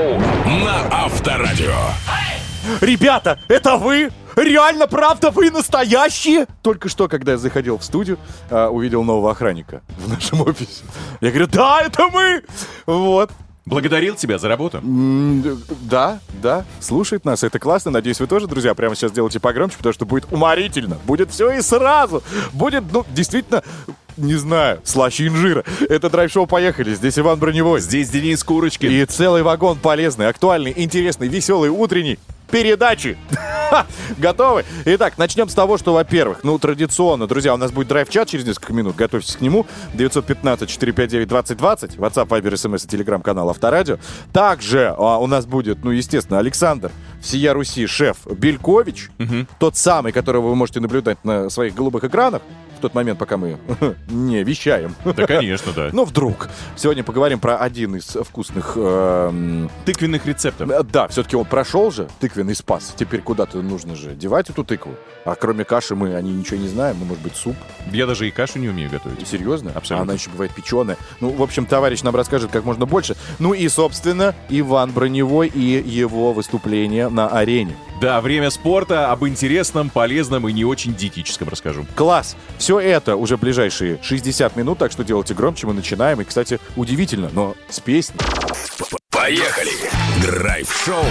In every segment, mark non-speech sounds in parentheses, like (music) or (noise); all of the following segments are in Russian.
Драйв-шоу на Авторадио. Ребята, это вы? Реально, правда, вы настоящие? Только что, когда я заходил в студию, а, увидел нового охранника в нашем (laughs) офисе. Я говорю, да, это мы! Вот. Благодарил тебя за работу. Да, да, слушает нас, это классно. Надеюсь, вы тоже, друзья, прямо сейчас делайте погромче, потому что будет уморительно. Будет все и сразу. Будет, ну, действительно, не знаю, слаще инжира. Это драйв-шоу «Поехали». Здесь Иван Броневой. Здесь Денис Курочкин. И целый вагон полезный, актуальный, интересный, веселый, утренний передачи. (laughs) Готовы? Итак, начнем с того, что, во-первых, ну, традиционно, друзья, у нас будет драйв-чат через несколько минут, готовьтесь к нему. 915-459-2020, WhatsApp, Viber, SMS и телеграм-канал Авторадио. Также а, у нас будет, ну, естественно, Александр, всея Руси, шеф Белькович, тот самый, которого вы можете наблюдать на своих голубых экранах в тот момент, пока мы (laughs) не вещаем. Да, конечно, да. Ну, вдруг. Сегодня поговорим про один из вкусных... эм, Тыквенных рецептов. э, Да, все-таки он прошел же, тыквенный спас. Теперь куда-то нужно же девать эту тыкву. А кроме каши мы о ней ничего не знаем. Ну, может быть, суп. Я даже и кашу не умею готовить. Серьезно? Абсолютно. Она еще бывает печеная. Ну, в общем, товарищ нам расскажет как можно больше. Ну и, собственно, Иван Броневой и его выступление на арене. Да, время спорта, об интересном, полезном и не очень диетическом расскажу. Класс! Все это уже ближайшие 60 минут, так что делайте громче, мы начинаем. И, кстати, удивительно, но с песней. Поехали. Драйв-шоу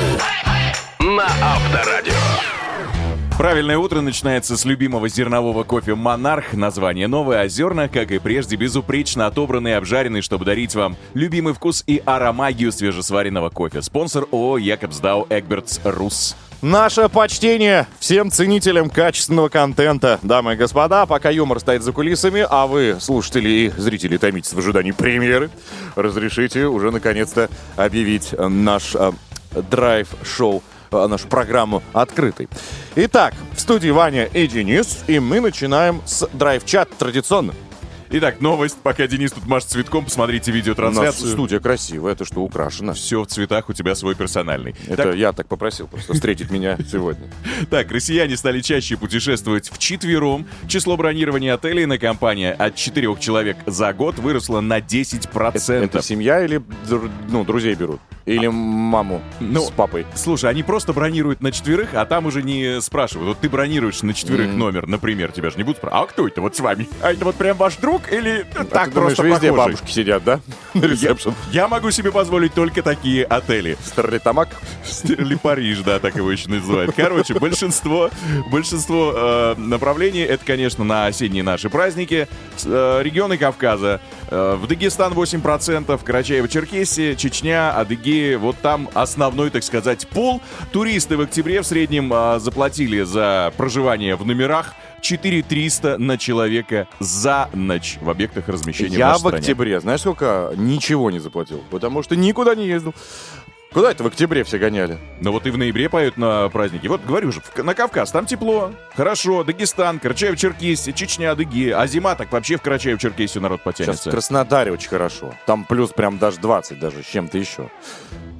на Авторадио. Правильное утро начинается с любимого зернового кофе «Монарх». Название новое, озерно, как и прежде, безупречно отобранный и обжаренный, чтобы дарить вам любимый вкус и аромагию свежесваренного кофе. Спонсор ООО «Якобсдау Эгбертс Рус». Наше почтение всем ценителям качественного контента. Дамы и господа, пока юмор стоит за кулисами, а вы, слушатели и зрители, томитесь в ожидании премьеры, разрешите уже наконец-то объявить наш э, драйв-шоу, э, нашу программу открытой. Итак, в студии Ваня и Денис, и мы начинаем с драйв-чат традиционно. Итак, новость. Пока Денис тут машет цветком, посмотрите У нас видеотрансляцию. студия красивая, это что, украшено? Все в цветах, у тебя свой персональный. Это Так, я так попросил просто встретить меня сегодня. (laughs) Так, россияне стали чаще путешествовать вчетвером. Число бронирования отелей на компании от 4 человек за год выросло на 10%. Это семья или ну, друзей берут? Или маму Ну, с папой? Слушай, они просто бронируют на четверых, а там уже не спрашивают. Вот ты бронируешь на четверых номер, например, тебя же не будут спрашивать. А кто это вот с вами? А это вот прям ваш друг или А так ты думаешь, просто везде похожий? бабушки сидят, да? (laughs) На Я, ресепшн. я могу себе позволить только такие отели. Стерлитамак. Стерли Париж, да, так его еще называют. Короче, большинство, большинство э, направлений это, конечно, на осенние наши праздники. Э, регионы Кавказа. Э, в Дагестан 8%, Карачаево-Черкесия, Чечня, Адыгея. Вот там основной, так сказать, пул. Туристы в октябре в среднем э, заплатили за проживание в номерах 4300 на человека за ночь в объектах размещения в Я в стране. октябре, знаешь, сколько? Ничего не заплатил, потому что никуда не ездил. Куда это в октябре все гоняли? Но вот и в ноябре поют на праздники. Вот говорю же, в- на Кавказ там тепло, хорошо, Дагестан, Карачаево-Черкесия, Чечня, Адыгея. А зима так вообще в Карачаево-Черкесию народ Сейчас в потянется. Краснодаре очень хорошо. Там плюс прям даже 20 даже, с чем-то еще.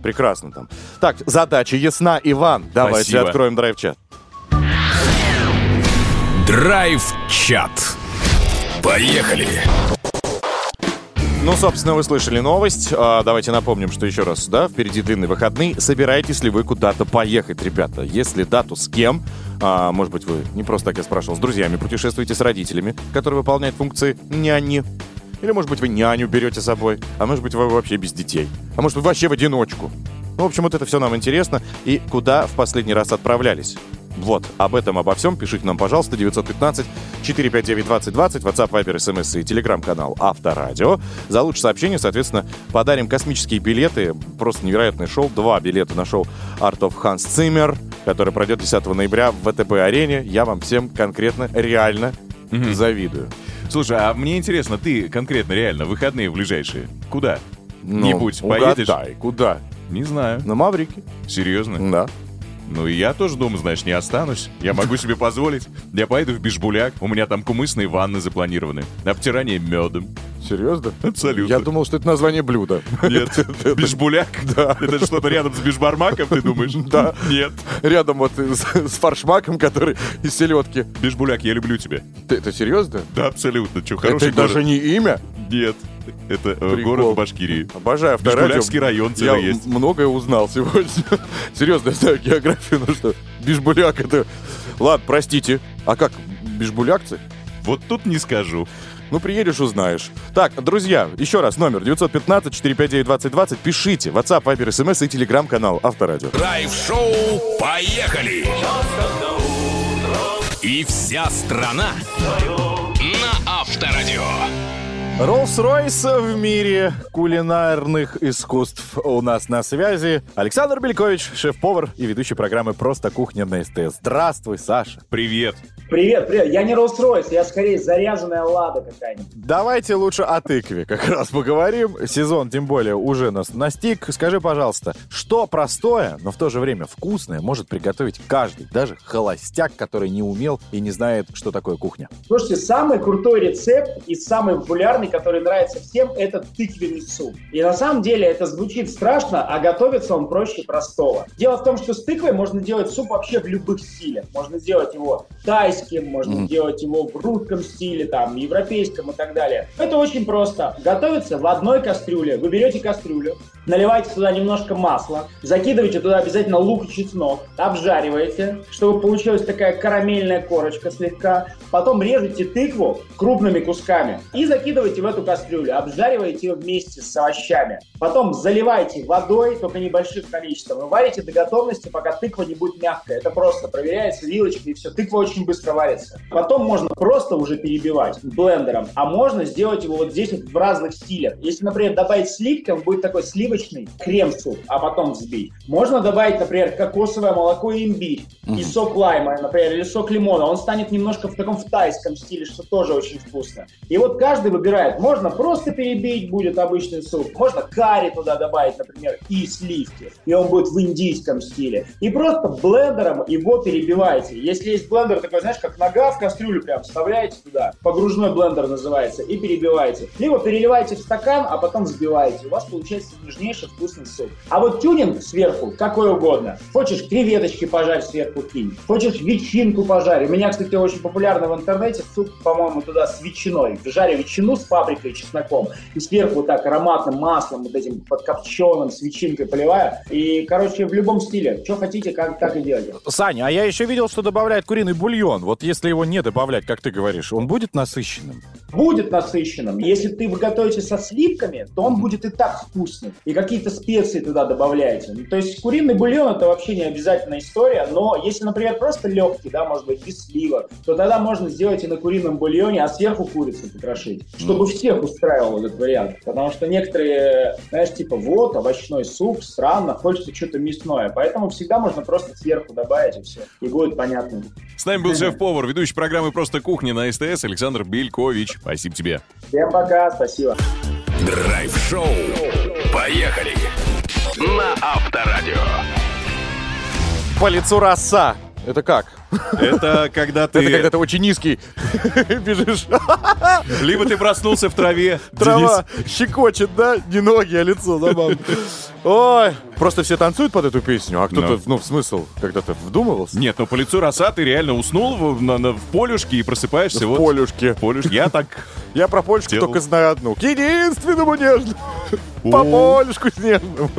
Прекрасно там. Так, задача ясна, Иван. Давайте Спасибо. откроем драйв-чат. Драйв-чат. Поехали. Ну, собственно, вы слышали новость. А, давайте напомним, что еще раз, да, впереди длинный выходный. Собираетесь ли вы куда-то поехать, ребята? Если да, то с кем? А, может быть, вы не просто так я спрашивал, с друзьями путешествуете с родителями, которые выполняют функции няни. Или, может быть, вы няню берете с собой. А может быть, вы вообще без детей. А может, вы вообще в одиночку. Ну, в общем, вот это все нам интересно. И куда в последний раз отправлялись? Вот, об этом, обо всем пишите нам, пожалуйста, 915-459-2020, WhatsApp, Viber, SMS и телеграм-канал Авторадио. За лучшее сообщение, соответственно, подарим космические билеты. Просто невероятное шоу. Два билета на шоу Art of Hans Zimmer, которое пройдет 10 ноября в ВТБ-арене. Я вам всем конкретно, реально завидую. Слушай, а мне интересно, ты конкретно реально выходные в ближайшие куда? Ну, поедешь? угадай, куда? Не знаю. На Маврике. Серьезно? Да. Ну и я тоже дома, знаешь, не останусь. Я могу себе позволить. Я поеду в Бишбуляк. У меня там кумысные ванны запланированы. Обтирание медом. Серьезно? Абсолютно. Я думал, что это название блюда. Нет. (laughs) Бишбуляк? Да. Это что-то рядом с бишбармаком, ты думаешь? (laughs) Да. Нет. Рядом вот с, с фаршмаком, который из селедки. Бишбуляк, я люблю тебя. Ты это серьезно? Да, абсолютно. Что, хороший это даже не имя? Нет. Это э, Прикол. город в Башкирии. Обожаю авторадио. Район Я есть. многое узнал сегодня. (laughs) Серьезно, я знаю географию, ну что, Бишбуляк это... Ладно, простите. А как, бишбулякцы? Вот тут не скажу. Ну, приедешь, узнаешь. Так, друзья, еще раз, номер 915-459-2020. Пишите. WhatsApp, Viber, SMS и телеграм-канал Авторадио. Драйв-шоу «Поехали!» И вся страна на Авторадио. Роллс-Ройс в мире кулинарных искусств у нас на связи. Александр Белькович, шеф-повар и ведущий программы «Просто кухня» на СТС. Здравствуй, Саша. Привет. Привет, привет. Я не Rolls-Royce, я скорее заряженная Лада какая-нибудь. Давайте лучше о тыкве как раз поговорим. Сезон, тем более, уже нас настиг. Скажи, пожалуйста, что простое, но в то же время вкусное может приготовить каждый, даже холостяк, который не умел и не знает, что такое кухня? Слушайте, самый крутой рецепт и самый популярный, который нравится всем, это тыквенный суп. И на самом деле это звучит страшно, а готовится он проще простого. Дело в том, что с тыквой можно делать суп вообще в любых стилях. Можно сделать его тайским, можно Мгм. сделать его в русском стиле, там, европейском и так далее. Это очень просто. Готовится в одной кастрюле. Вы берете кастрюлю, наливаете туда немножко масла, закидываете туда обязательно лук и чеснок, обжариваете, чтобы получилась такая карамельная корочка слегка. Потом режете тыкву крупными кусками и закидываете в эту кастрюлю, обжариваете ее вместе с овощами. Потом заливаете водой, только небольших количеством, и варите до готовности, пока тыква не будет мягкая. Это просто проверяется вилочкой и все. Тыква очень быстро варится. Потом можно просто уже перебивать блендером, а можно сделать его вот здесь вот в разных стилях. Если, например, добавить сливки, он будет такой сливочный крем-суп, а потом взбить. Можно добавить, например, кокосовое молоко и имбирь, и сок лайма, например, или сок лимона. Он станет немножко в таком в тайском стиле, что тоже очень вкусно. И вот каждый выбирает. Можно просто перебить, будет обычный суп. Можно карри туда добавить, например, и сливки. И он будет в индийском стиле. И просто блендером его перебиваете. Если есть блендер такой, знаешь, как нога в кастрюлю прям вставляете туда. Погружной блендер называется. И перебиваете. Либо переливаете в стакан, а потом взбиваете. У вас получается нежнейший вкусный суп. А вот тюнинг сверху какой угодно. Хочешь креветочки пожарь сверху кинь. Хочешь ветчинку пожарь. У меня, кстати, очень популярный в интернете суп, по-моему, туда с ветчиной. Жарю ветчину с паприкой и чесноком. И сверху вот так ароматным маслом, вот этим подкопченым, с ветчинкой поливаю. И, короче, в любом стиле. Что хотите, как, так и делайте. Саня, а я еще видел, что добавляет куриный бульон. Вот если его не добавлять, как ты говоришь, он будет насыщенным? будет насыщенным. Если ты вы готовите со сливками, то он будет и так вкусный. И какие-то специи туда добавляете. Ну, то есть куриный бульон это вообще не обязательная история, но если, например, просто легкий, да, может быть, без сливок, то тогда можно сделать и на курином бульоне, а сверху курицу покрошить, чтобы всех устраивал этот вариант. Потому что некоторые, знаешь, типа, вот, овощной суп, странно, хочется что-то мясное. Поэтому всегда можно просто сверху добавить и все. И будет понятно. С нами был шеф-повар, ведущий программы «Просто кухня» на СТС Александр Белькович. Спасибо тебе. Всем пока, спасибо. Драйв-шоу. Поехали! На Авторадио. По лицу роса. Это как? Это когда (laughs) Это когда ты... ты очень низкий (laughs) бежишь. Либо ты проснулся в траве, Трава щекочет, да? Не ноги, а лицо, забавно. Ой, просто все танцуют под эту песню, а кто-то, Ну. ну, в смысл, когда-то вдумывался? Нет, ну по лицу роса ты реально уснул в, на- на- в полюшке и просыпаешься В вот... полюшке. Полюшке. Я так... Я про Польшку Делал. только знаю одну. К единственному нежному. По О. полюшку снежному.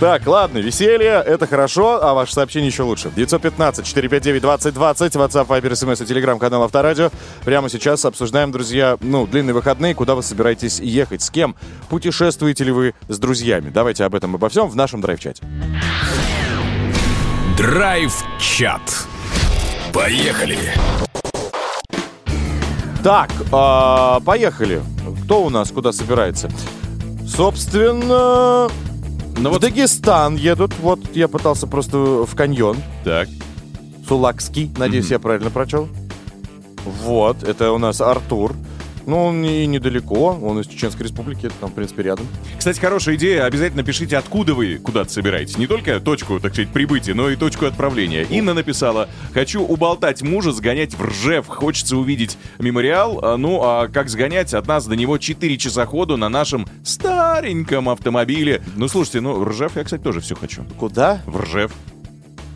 Так, ладно, веселье, это хорошо, а ваше сообщение еще лучше. 915-459-2020, WhatsApp, Viber, SMS и Telegram, канал Авторадио. Прямо сейчас обсуждаем, друзья, ну, длинные выходные, куда вы собираетесь ехать, с кем, путешествуете ли вы с друзьями. Давайте об этом обо всем в нашем драйв-чате. Драйв-чат. Поехали! Так, а, поехали. Кто у нас куда собирается? Собственно, Ну в вот... Дагестан едут. Вот я пытался просто в каньон. Так. Сулакский, надеюсь, я правильно прочел. Вот, это у нас Артур. Ну, он и недалеко, он из Чеченской Республики, это там, в принципе, рядом. Кстати, хорошая идея. Обязательно пишите, откуда вы куда-то собираетесь. Не только точку, так сказать, прибытия, но и точку отправления. Инна написала, хочу уболтать мужа, сгонять в Ржев. Хочется увидеть мемориал. А, Ну, а как сгонять? От нас до него 4 часа ходу на нашем стареньком автомобиле. Ну, слушайте, ну, Ржев я, кстати, тоже все хочу. Куда? В Ржев.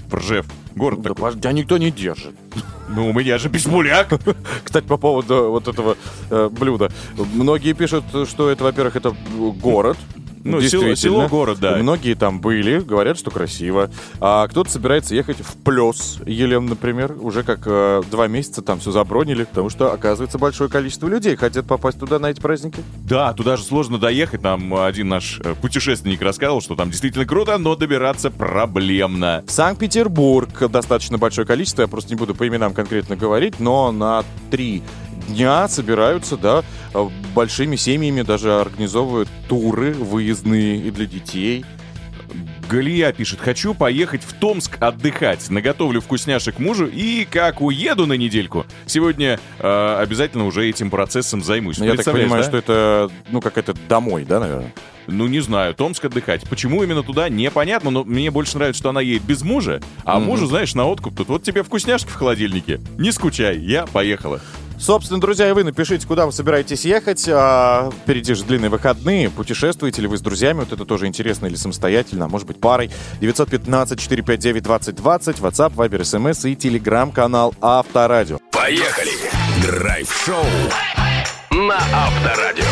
В Ржев. Город Да, такой. тебя никто не держит. (laughs) Ну, у меня же пешмуляк. (laughs) Кстати, по поводу вот этого э, блюда. Многие пишут, что это, во-первых, это город. Ну, село- Действительно. село, город, да. Многие там были, говорят, что красиво. А кто-то собирается ехать в Плес, Елем, например. Уже как э, два месяца там все забронили, потому что, оказывается, большое количество людей хотят попасть туда на эти праздники. Да, туда же сложно доехать. Нам один наш э, путешественник рассказывал, что там действительно круто, но добираться проблемно. Санкт-Петербург достаточно большое количество, я просто не буду по именам конкретно говорить, но на три дня собираются, да, э, большими семьями даже организовывают туры выездные и для детей. Галия пишет, хочу поехать в Томск отдыхать, наготовлю вкусняшек мужу и как уеду на недельку, сегодня э, обязательно уже этим процессом займусь. Ну, я так понимаю, да? что это, ну, как это домой, да, наверное? Ну, не знаю, Томск отдыхать. Почему именно туда, непонятно, но мне больше нравится, что она едет без мужа, а мужу, знаешь, на откуп тут. Вот тебе вкусняшки в холодильнике. Не скучай, я поехала. Собственно, друзья, и вы напишите, куда вы собираетесь ехать. А, впереди же длинные выходные. Путешествуете ли вы с друзьями? Вот это тоже интересно. Или самостоятельно, а может быть парой. 915-459-2020. WhatsApp, Viber, SMS и телеграм-канал Авторадио. Поехали! Драйв-шоу на Авторадио.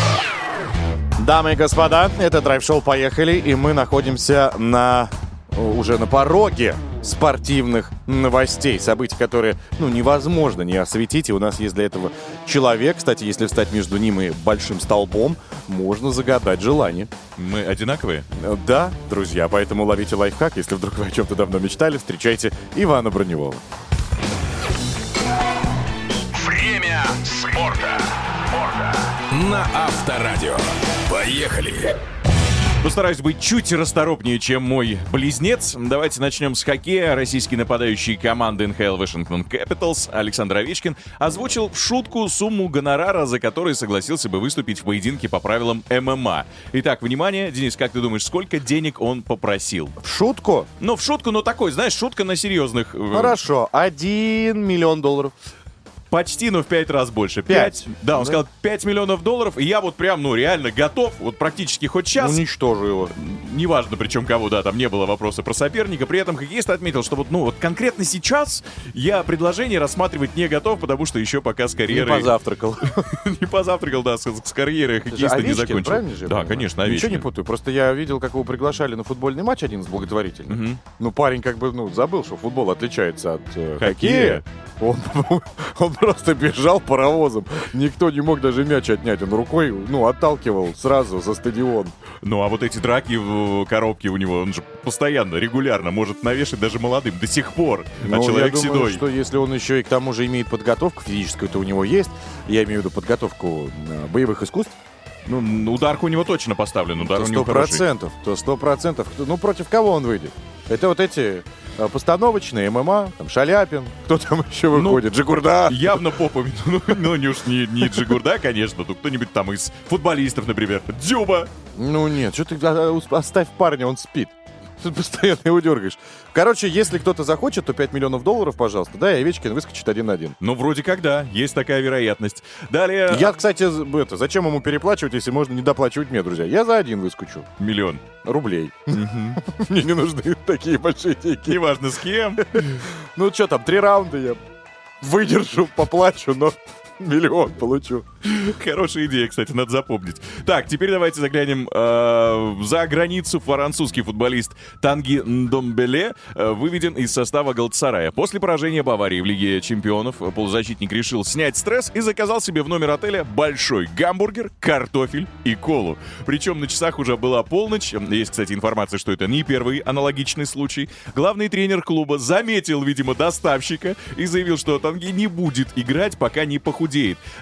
Дамы и господа, это драйв-шоу «Поехали», и мы находимся на уже на пороге спортивных новостей, событий, которые, ну, невозможно не осветить, и у нас есть для этого человек. Кстати, если встать между ним и большим столбом, можно загадать желание. Мы одинаковые? Э, Да, друзья, поэтому ловите лайфхак, если вдруг вы о чем-то давно мечтали, встречайте Ивана Броневого. Время спорта. На Авторадио. Поехали! Постараюсь быть чуть расторопнее, чем мой близнец. Давайте начнем с хоккея. Российский нападающий команды НХЛ Вашингтон Capitals Александр Овечкин озвучил в шутку сумму гонорара, за который согласился бы выступить в поединке по правилам ММА. Итак, внимание, Денис, как ты думаешь, сколько денег он попросил? В шутку? Ну, в шутку, но такой, знаешь, шутка на серьезных. э, Хорошо, один миллион долларов. Почти, но в пять раз больше. Пять. Да, он Да. сказал 5 миллионов долларов, и я вот прям, ну, реально готов, вот практически хоть час. Уничтожу его. неважно причем кого, да, там не было вопроса про соперника. При этом хоккеист отметил, что вот, ну, вот конкретно сейчас я предложение рассматривать не готов, потому что еще пока с Не карьерой... позавтракал. (laughs) Не позавтракал, да, с, карьерой хоккеиста не закончил. Да, конечно, Ничего не путаю. Просто я видел, как его приглашали на футбольный матч один из благотворительных. Ну, парень как бы, ну, забыл, что футбол отличается от э, Хоккея. он (laughs) просто бежал паровозом. Никто не мог даже мяч отнять. Он рукой, ну, отталкивал сразу за стадион. Ну, а вот эти драки в коробке у него, он же постоянно, регулярно может навешать даже молодым до сих пор. Ну, а человек я думаю, седой. что если он еще и к тому же имеет подготовку физическую, то у него есть. Я имею в виду подготовку э, боевых искусств. Ну, ударка у него точно поставлен, удар То у него процентов, то сто процентов. Ну, против кого он выйдет? Это вот эти э, постановочные, ММА, там, Шаляпин, кто там (laughs) еще Ну, выходит, Джигурда. Явно попами. (laughs) Ну, ну, не уж не, не Джигурда, конечно, то кто-нибудь там из футболистов, например. Дзюба. Ну нет, что ты а, ус- оставь парня, он спит. Ты постоянно его дергаешь. Короче, если кто-то захочет, то 5 миллионов долларов, пожалуйста, да, и Овечкин выскочит один на один. Ну, вроде как да, есть такая вероятность. Далее... Я, кстати, это, зачем ему переплачивать, если можно не доплачивать мне, друзья? Я за один выскочу. Миллион. Рублей. (laughs) Мне не нужны такие большие деньги. Неважно с кем. Ну что там, три раунда я выдержу, поплачу, но (laughs) миллион получу. Хорошая идея, кстати, надо запомнить. Так, теперь давайте заглянем э, за границу. Французский футболист Танги Ндомбеле э, выведен из состава Галатсарая. После поражения Баварии в Лиге чемпионов полузащитник решил снять стресс и заказал себе в номер отеля большой гамбургер, картофель и колу. Причем на часах уже была полночь. Есть, кстати, информация, что это не первый аналогичный случай. Главный тренер клуба заметил, видимо, доставщика и заявил, что Танги не будет играть, пока не похудеет.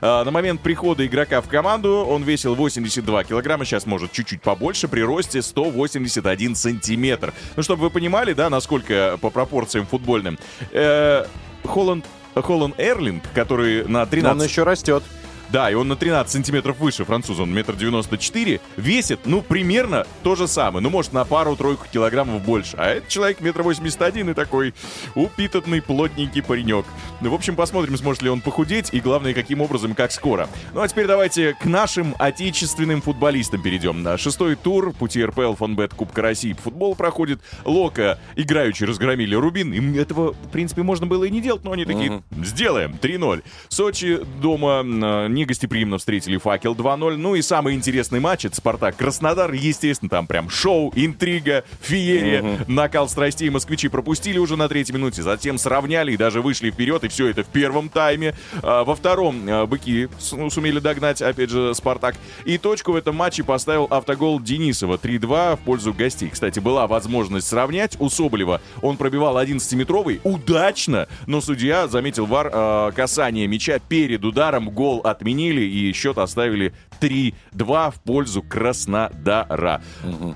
А, на момент прихода игрока в команду он весил 82 килограмма, сейчас может чуть-чуть побольше, при росте 181 сантиметр. Ну, чтобы вы понимали, да, насколько по пропорциям футбольным. Э, Холланд Холланд Эрлинг, который на 13... Он еще растет. Да, и он на 13 сантиметров выше француза, он метр девяносто четыре, весит, ну, примерно то же самое, ну, может, на пару-тройку килограммов больше. А этот человек метр восемьдесят один и такой упитанный, плотненький паренек. Ну, в общем, посмотрим, сможет ли он похудеть и, главное, каким образом как скоро. Ну, а теперь давайте к нашим отечественным футболистам перейдем. На шестой тур пути РПЛ Фонбет Кубка России футбол проходит. Лока играючи разгромили Рубин. Им этого, в принципе, можно было и не делать, но они такие, сделаем, 3-0. Сочи дома э, негостеприимно встретили Факел 2-0. Ну и самый интересный матч, это Спартак Краснодар. Естественно, там прям шоу, интрига, феерия, накал страстей. Москвичи пропустили уже на третьей минуте, затем сравняли и даже вышли вперед, и все это в первом тайме. А, во втором а, быки ну, сумели догнать, опять же, Спартак. И точку в этом матче поставил автогол Денисова 3-2 в пользу гостей. Кстати, была возможность сравнять у Соболева. Он пробивал 11-метровый удачно, но судья заметил вар э, касание мяча перед ударом, гол отменили и счет оставили 3-2 в пользу Краснодара.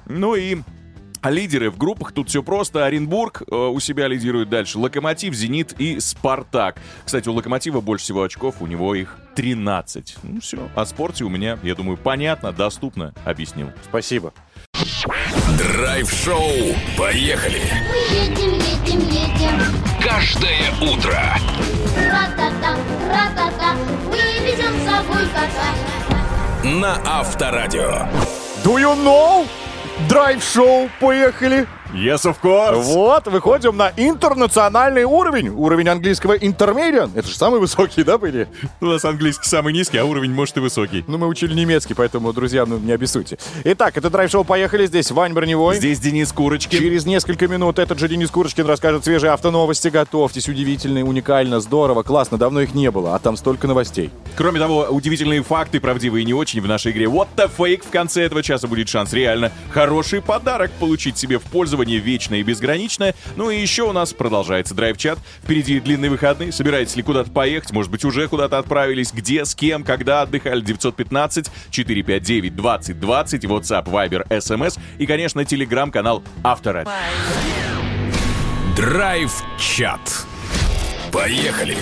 Ну и а лидеры в группах тут все просто. Оренбург э, у себя лидирует дальше. Локомотив, Зенит и Спартак. Кстати, у Локомотива больше всего очков, у него их 13. Ну все, о спорте у меня, я думаю, понятно, доступно объяснил. Спасибо. Драйв-шоу. Поехали. Мы едем, едем, едем. Каждое утро. Ра-та-та, ра-та-та. На Авторадио. Do you know? Драйв-шоу, поехали! Yes, of course! Вот, выходим на интернациональный уровень. Уровень английского intermediate. Это же самый высокий, да, были? У нас английский самый низкий, а уровень, может, и высокий. Ну, мы учили немецкий, поэтому, друзья, ну, не обессудьте. Итак, это драйв-шоу «Поехали». Здесь Вань Броневой. Здесь Денис Курочкин. Через несколько минут этот же Денис Курочкин расскажет свежие автоновости. Готовьтесь, удивительно, уникально, здорово, классно, давно их не было, а там столько новостей. Кроме того, удивительные факты, правдивые и не очень в нашей игре What the Fake. В конце этого часа будет шанс реально хороший подарок получить себе в пользование вечное и безграничное. Ну и еще у нас продолжается драйв-чат. Впереди длинные выходные. Собираетесь ли куда-то поехать? Может быть, уже куда-то отправились? Где, с кем, когда отдыхали? 915-459-2020. WhatsApp, Viber, SMS. И, конечно, телеграм-канал Авторадио. Драйв-чат. Поехали.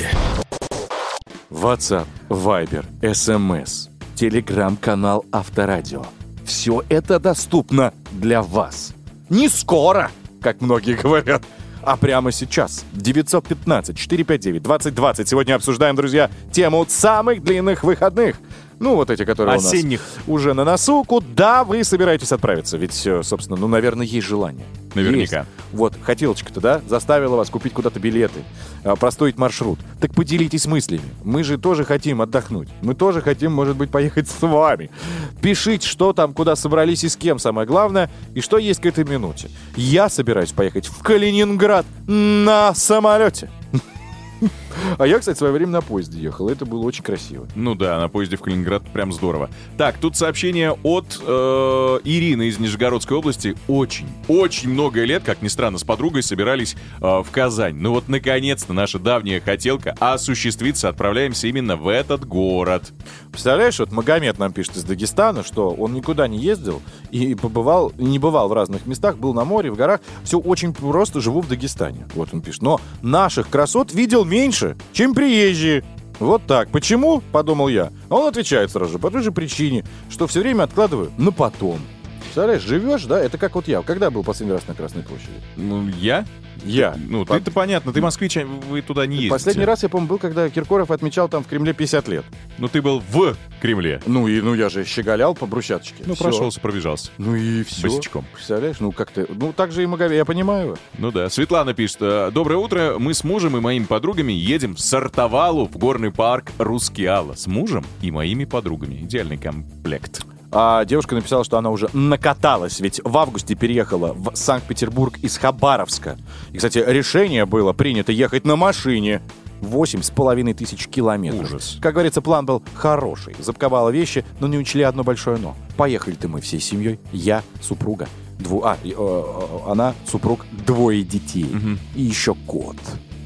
WhatsApp, Viber, SMS, телеграм-канал Авторадио. Все это доступно для вас. Не скоро, как многие говорят, а прямо сейчас. 915-459-2020. Сегодня обсуждаем, друзья, тему самых длинных выходных. Ну, вот эти, которые Осенних. у нас уже на носу. Куда вы собираетесь отправиться? Ведь, э, собственно, ну, наверное, есть желание. Наверняка. Есть. Вот, хотелочка-то, да, заставила вас купить куда-то билеты, а, простроить маршрут. Так поделитесь мыслями. Мы же тоже хотим отдохнуть. Мы тоже хотим, может быть, поехать с вами. Пишите, что там, куда собрались и с кем, самое главное, и что есть к этой минуте. Я собираюсь поехать в Калининград на самолете. А я, кстати, в свое время на поезде ехал. Это было очень красиво. Ну да, на поезде в Калининград прям здорово. Так, тут сообщение от э, Ирины из Нижегородской области. Очень, очень много лет, как ни странно, с подругой собирались э, в Казань. Ну вот, наконец-то, наша давняя хотелка осуществится. Отправляемся именно в этот город. Представляешь, вот Магомед нам пишет из Дагестана, что он никуда не ездил и побывал, не бывал в разных местах, был на море, в горах. Все очень просто, живу в Дагестане. Вот он пишет. Но наших красот видел меньше, чем приезжие. Вот так. Почему? Подумал я. Он отвечает сразу же. По той же причине, что все время откладываю на потом. Представляешь, живешь, да? Это как вот я. Когда был последний раз на Красной площади? Ну, я? Я. Ну, По- ты-то понятно, ты москвич, а вы туда не ездите. Последний раз, я помню, был, когда Киркоров отмечал там в Кремле 50 лет. Ну, ты был в Кремле. Ну и ну я же щеголял по брусчаточке. Ну, Всё. прошелся, пробежался. Ну и все. Босичком. Представляешь? Ну как ты... Ну так же и Магове, я понимаю. Ну да. Светлана пишет. э, Доброе утро. Мы с мужем и моими подругами едем в Сартовалу в горный парк Рускеала. С мужем и моими подругами. Идеальный комплект. А девушка написала, что она уже накаталась, ведь в августе переехала в Санкт-Петербург из Хабаровска. И, кстати, решение было принято ехать на машине. Восемь с половиной тысяч километров. Ужас. Как говорится, план был хороший. Запаковала вещи, но не учли одно большое но. Поехали-то мы всей семьей. Я, супруга, дву... а, э, э, она, супруг, двое детей. И еще кот.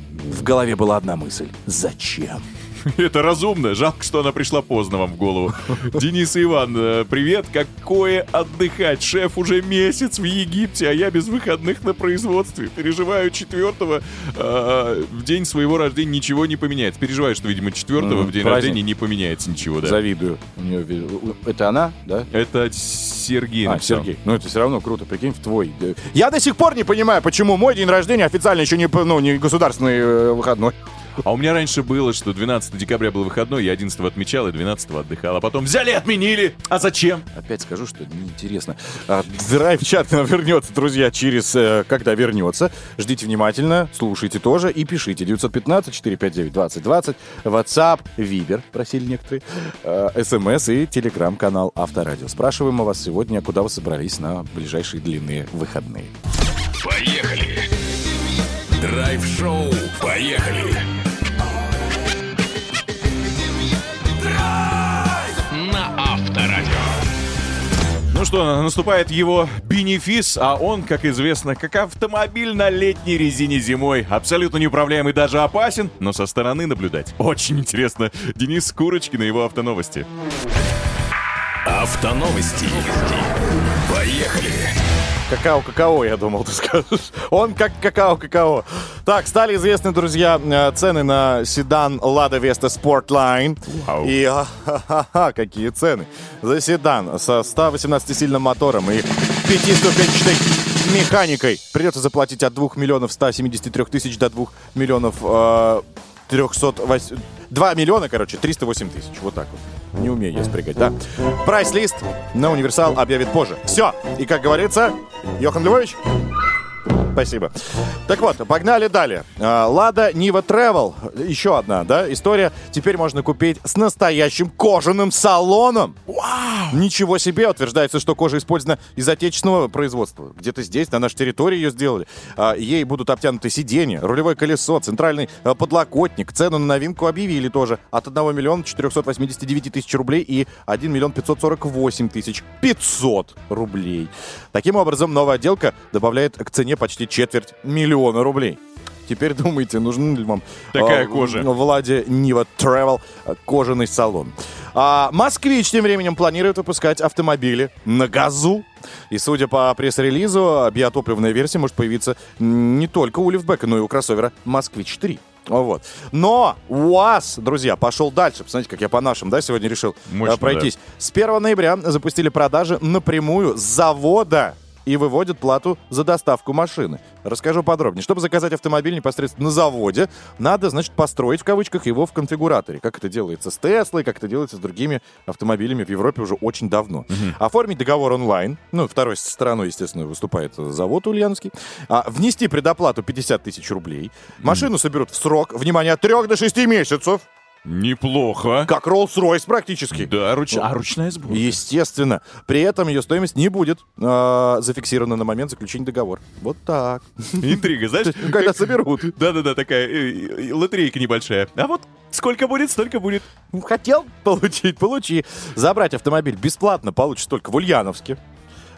В голове была одна мысль. Зачем? (laughs) Это разумно. Жалко, что она пришла поздно вам в голову. (laughs) Денис и Иван, э, привет. Какое отдыхать? Шеф уже месяц в Египте, а я без выходных на производстве. Переживаю четвертого э, в день своего рождения ничего не поменяется. Переживаю, что, видимо, четвертого в день праздник. рождения не поменяется ничего, да? Завидую. У ви- Это она, да? Это Сергей А, написал. Сергей. Ну, это все равно круто, прикинь, в твой. Я до сих пор не понимаю, почему мой день рождения официально еще не, ну, не государственный э, выходной. А у меня раньше было, что 12 декабря был выходной, я 11 отмечал и 12 отдыхал. А потом взяли и отменили. А зачем? Опять скажу, что неинтересно. А, Драйв-чат нам вернется, друзья, через... э, когда вернется. Ждите внимательно, слушайте тоже и пишите. 915-459-2020, WhatsApp, Viber, просили некоторые, э, СМС и телеграм-канал Авторадио. Спрашиваем мы вас сегодня, куда вы собрались на ближайшие длинные выходные. Поехали. Драйв-шоу. Поехали. Ну что, наступает его бенефис, а он, как известно, как автомобиль на летней резине зимой. Абсолютно неуправляемый, даже опасен, но со стороны наблюдать. Очень интересно. Денис Курочкин и его автоновости. Автоновости. Поехали. Какао-какао, я думал, ты скажешь. Он как какао-какао. Так, стали известны, друзья, э, цены на седан Lada Vesta Sportline. Вау. И ха-ха-ха, какие цены. За седан со 118-сильным мотором и 5-ступенчатой механикой придется заплатить от 2 миллионов 173 тысяч до 2 миллионов э, 308... 2 миллиона, короче, 308 тысяч. Вот так вот. Не умею я спрягать, да? Прайс-лист на Универсал объявит позже. Все. И, как говорится, Йохан Львович, Спасибо. Так вот, погнали далее. А, Лада Нива Travel. Еще одна, да, история. Теперь можно купить с настоящим кожаным салоном. Вау! Ничего себе! Утверждается, что кожа использована из отечественного производства. Где-то здесь, на нашей территории ее сделали. А, Ей будут обтянуты сиденья, рулевое колесо, центральный а, подлокотник. Цену на новинку объявили тоже. От 1 миллиона 489 тысяч рублей и 1 миллион 548 тысяч 500 рублей. Таким образом, новая отделка добавляет к цене почти четверть миллиона рублей. Теперь думайте, нужен ли вам Такая а, кожа. Владе Нива Travel а, кожаный салон. А Москвич тем временем планирует выпускать автомобили на газу. И судя по пресс-релизу, биотопливная версия может появиться не только у лифтбека, но и у кроссовера Москвич-3. Вот. Но УАЗ, друзья, пошел дальше. Посмотрите, как я по нашим, да, сегодня решил Мощно, э, пройтись. С 1 ноября запустили продажи напрямую с завода и выводят плату за доставку машины. Расскажу подробнее. Чтобы заказать автомобиль непосредственно на заводе, надо, значит, построить, в кавычках, его в конфигураторе. Как это делается с Теслой, как это делается с другими автомобилями в Европе уже очень давно. Оформить договор онлайн. Ну, второй стороной, естественно, выступает завод Ульяновский. А, внести предоплату 50 тысяч рублей. Машину соберут в срок, внимание, от 3 до 6 месяцев. Неплохо. Как Rolls-Royce практически. Да, руч... а ручная сборка? Естественно. При этом ее стоимость не будет э, зафиксирована на момент заключения договора. Вот так. Интрига, знаешь? Когда соберут. Да-да-да, такая э, э, лотерейка небольшая. А вот сколько будет, столько будет. Хотел получить, получи. Забрать автомобиль бесплатно получишь только в Ульяновске.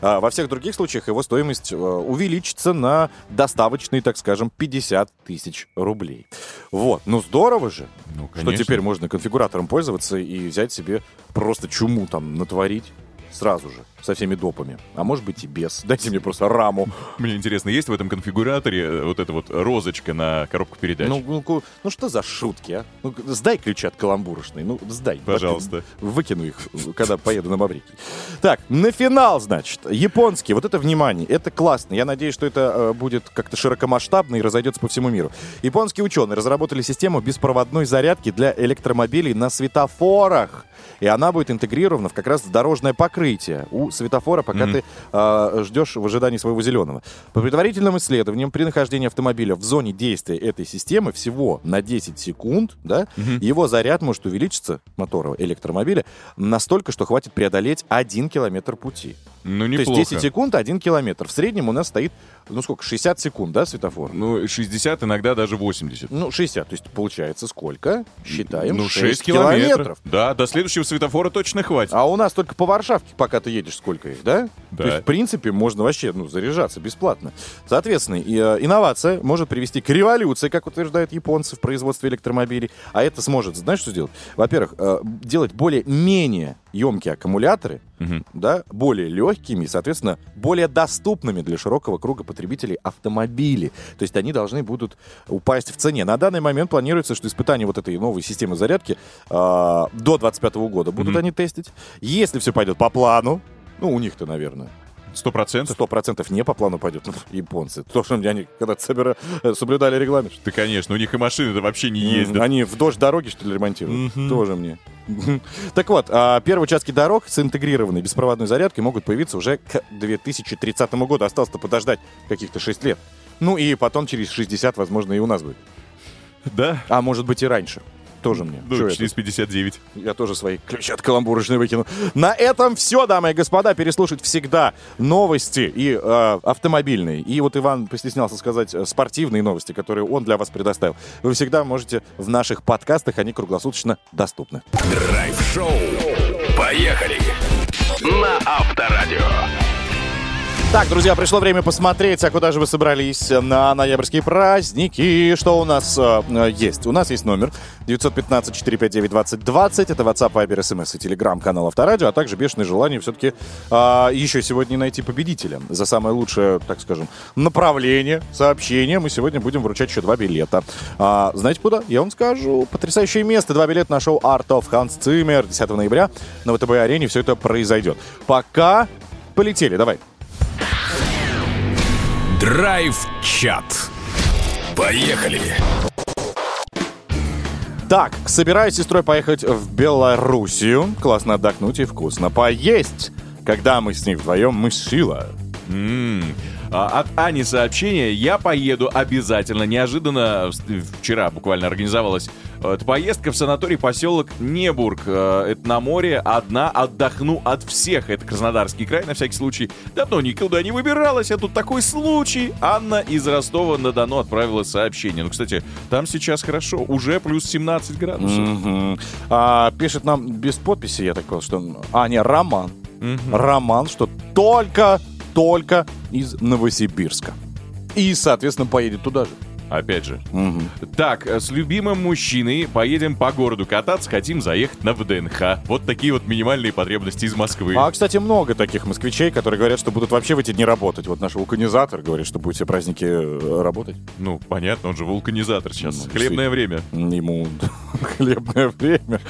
А во всех других случаях его стоимость э, увеличится на доставочные, так скажем, 50 тысяч рублей. Вот. Ну, здорово же, Ну, что теперь можно конфигуратором пользоваться и взять себе просто чуму там натворить сразу же, со всеми допами. А может быть и без. (laughs) Дайте мне просто раму. Мне интересно, есть в этом конфигураторе э, вот эта вот розочка на коробку передач? Ну, ну, ну что за шутки, а? Ну, сдай ключи от каламбурочной. Ну, сдай. Пожалуйста. Выкину их, когда поеду на Маврикий. Так, на финал, значит. Японский. Вот это внимание. Это классно. Я надеюсь, что это э, будет как-то широкомасштабно и разойдется по всему миру. Японские ученые разработали систему беспроводной зарядки для электромобилей на светофорах. И она будет интегрирована в как раз дорожное покрытие у светофора, пока ты э, ждешь в ожидании своего зеленого. По предварительным исследованиям, при нахождении автомобиля в зоне действия этой системы всего на 10 секунд, да, его заряд может увеличиться, мотора электромобиля, настолько, что хватит преодолеть 1 километр пути. Ну, То неплохо. есть 10 секунд, 1 километр. В среднем у нас стоит, ну сколько, 60 секунд, да, светофор? Ну, 60, иногда даже 80. Ну, 60. То есть получается сколько? Считаем. ну, 6, 6 километров. Да, до следующего светофора точно хватит. А у нас только по Варшавке, пока ты едешь, сколько их, да? Да. То есть, в принципе, можно вообще ну, заряжаться бесплатно. Соответственно, и, э, инновация может привести к революции, как утверждают японцы в производстве электромобилей. А это сможет, знаешь, что сделать? Во-первых, э, делать более-менее емкие аккумуляторы, да, более легкими и, соответственно, более доступными для широкого круга потребителей автомобили. То есть они должны будут упасть в цене. На данный момент планируется, что испытания вот этой новой системы зарядки э, до 2025 года будут они тестить. Если все пойдет по плану, ну, у них-то, наверное, Сто процентов. Сто процентов не по плану пойдет. Ну, японцы. То, что они когда-то собира- э, соблюдали регламент. Да, конечно, у них и машины-то вообще не ездят. Они в дождь дороги, что ли, ремонтируют? Тоже мне. (laughs) Так вот, а, первые участки дорог с интегрированной беспроводной зарядкой могут появиться уже к 2030 году. Осталось-то подождать каких-то 6 лет. Ну и потом через 60, возможно, и у нас будет. Да? А может быть и раньше. Тоже мне. Ну, Чё это? через 59. Я тоже свои ключи от каламбурочной выкину. На этом все, дамы и господа. Переслушать всегда новости и э, автомобильные. И вот Иван постеснялся сказать э, спортивные новости, которые он для вас предоставил. Вы всегда можете в наших подкастах, они круглосуточно доступны. Драйв-шоу. Поехали. На Авторадио. Так, друзья, пришло время посмотреть, а куда же вы собрались на ноябрьские праздники. Что у нас э, э, есть? У нас есть номер 915-459-2020. Это WhatsApp, Viber, SMS и Telegram канал Авторадио, а также бешеное желание все-таки еще сегодня найти победителя за самое лучшее, так скажем, направление сообщения. Мы сегодня будем вручать еще два билета. А, знаете куда? Я вам скажу. Потрясающее место. Два билета на шоу Art of Hans Zimmer 10 ноября на ВТБ-арене. Все это произойдет. Пока полетели. Давай. Драйв-чат. Поехали. Так, собираюсь с сестрой поехать в Белоруссию. Классно отдохнуть и вкусно поесть. Когда мы с ней вдвоем, мы сила. М. А, От Ани сообщение. Я поеду обязательно. Неожиданно вчера буквально организовалась э, эта поездка в санаторий поселок Небург. Э, Это на море. Одна отдохну от всех. Это Краснодарский край, на всякий случай. Давно никуда не выбиралась, а тут такой случай. Анна из Ростова-на-Дону отправила сообщение. Ну, кстати, там сейчас хорошо. Уже плюс 17 градусов. Мгм. А, пишет нам без подписи, я так понял, что... А, не, Роман. Роман, что только, только из Новосибирска. И, соответственно, поедет туда же. Опять же. Мгм. Так, э, с любимым мужчиной поедем по городу кататься, хотим заехать на ВДНХ. Вот такие вот минимальные потребности из Москвы. А, кстати, много таких москвичей, которые говорят, что будут вообще в эти дни работать. Вот наш вулканизатор говорит, что будет все праздники э, работать. Ну, понятно, он же вулканизатор сейчас. Ну, Хлебное время. Ему (laughs) хлебное время.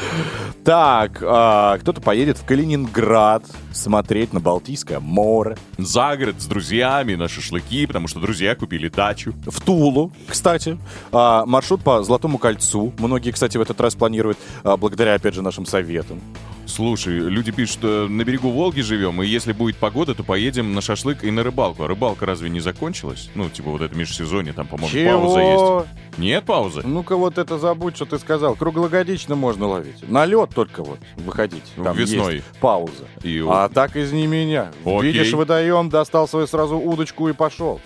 Так, а, кто-то поедет в Калининград смотреть на Балтийское море. За город с друзьями на шашлыки, потому что друзья купили дачу. В Тулу, кстати. А, маршрут по Золотому кольцу. Многие, кстати, в этот раз планируют, а, благодаря, опять же, нашим советам. Слушай, люди пишут, что на берегу Волги живем, и если будет погода, то поедем на шашлык и на рыбалку. А рыбалка разве не закончилась? Ну, типа вот это межсезонье, там, по-моему, пауза есть. Нет паузы? Ну-ка вот это забудь, что ты сказал. Круглогодично можно ловить. На лед только вот выходить. Ну, Там весной. есть пауза. И А так извини меня. Окей. Видишь водоем, достал свою сразу удочку и пошел.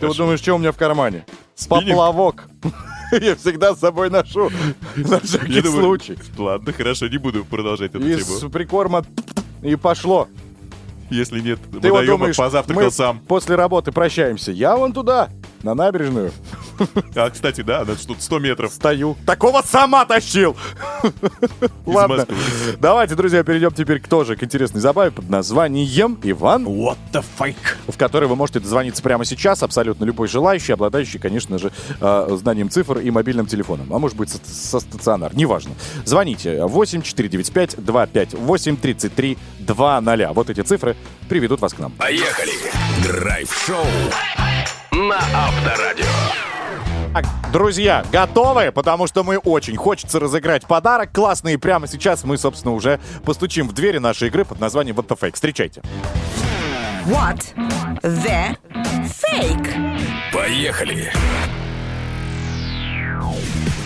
Ты вот думаешь, что у меня в кармане? Поплавок. (laughs) Я всегда с собой ношу. (laughs) На всякий случай. Ладно, хорошо, не буду продолжать эту Из тему. прикорма и пошло. Если нет Ты вот думаешь, позавтракал сам. после работы прощаемся. Я вон туда, на набережную, А, кстати, да, это тут 100 метров. стою. Такого сама тащил. Ладно. Давайте, друзья, перейдем теперь к тоже к интересной забаве под названием Иван, What the fuck? в которой вы можете дозвониться прямо сейчас, абсолютно любой желающий, обладающий, конечно же, э, знанием цифр и мобильным телефоном. А может быть, со, со стационар, неважно. Звоните 8 495 258 33 20. Вот эти цифры приведут вас к нам. Поехали. Драйв-шоу. На Авторадио. Так, друзья, готовы? Потому что мы очень хочется разыграть подарок классный. И прямо сейчас мы, собственно, уже постучим в двери нашей игры под названием What the Fake. Встречайте. What the fake? Поехали.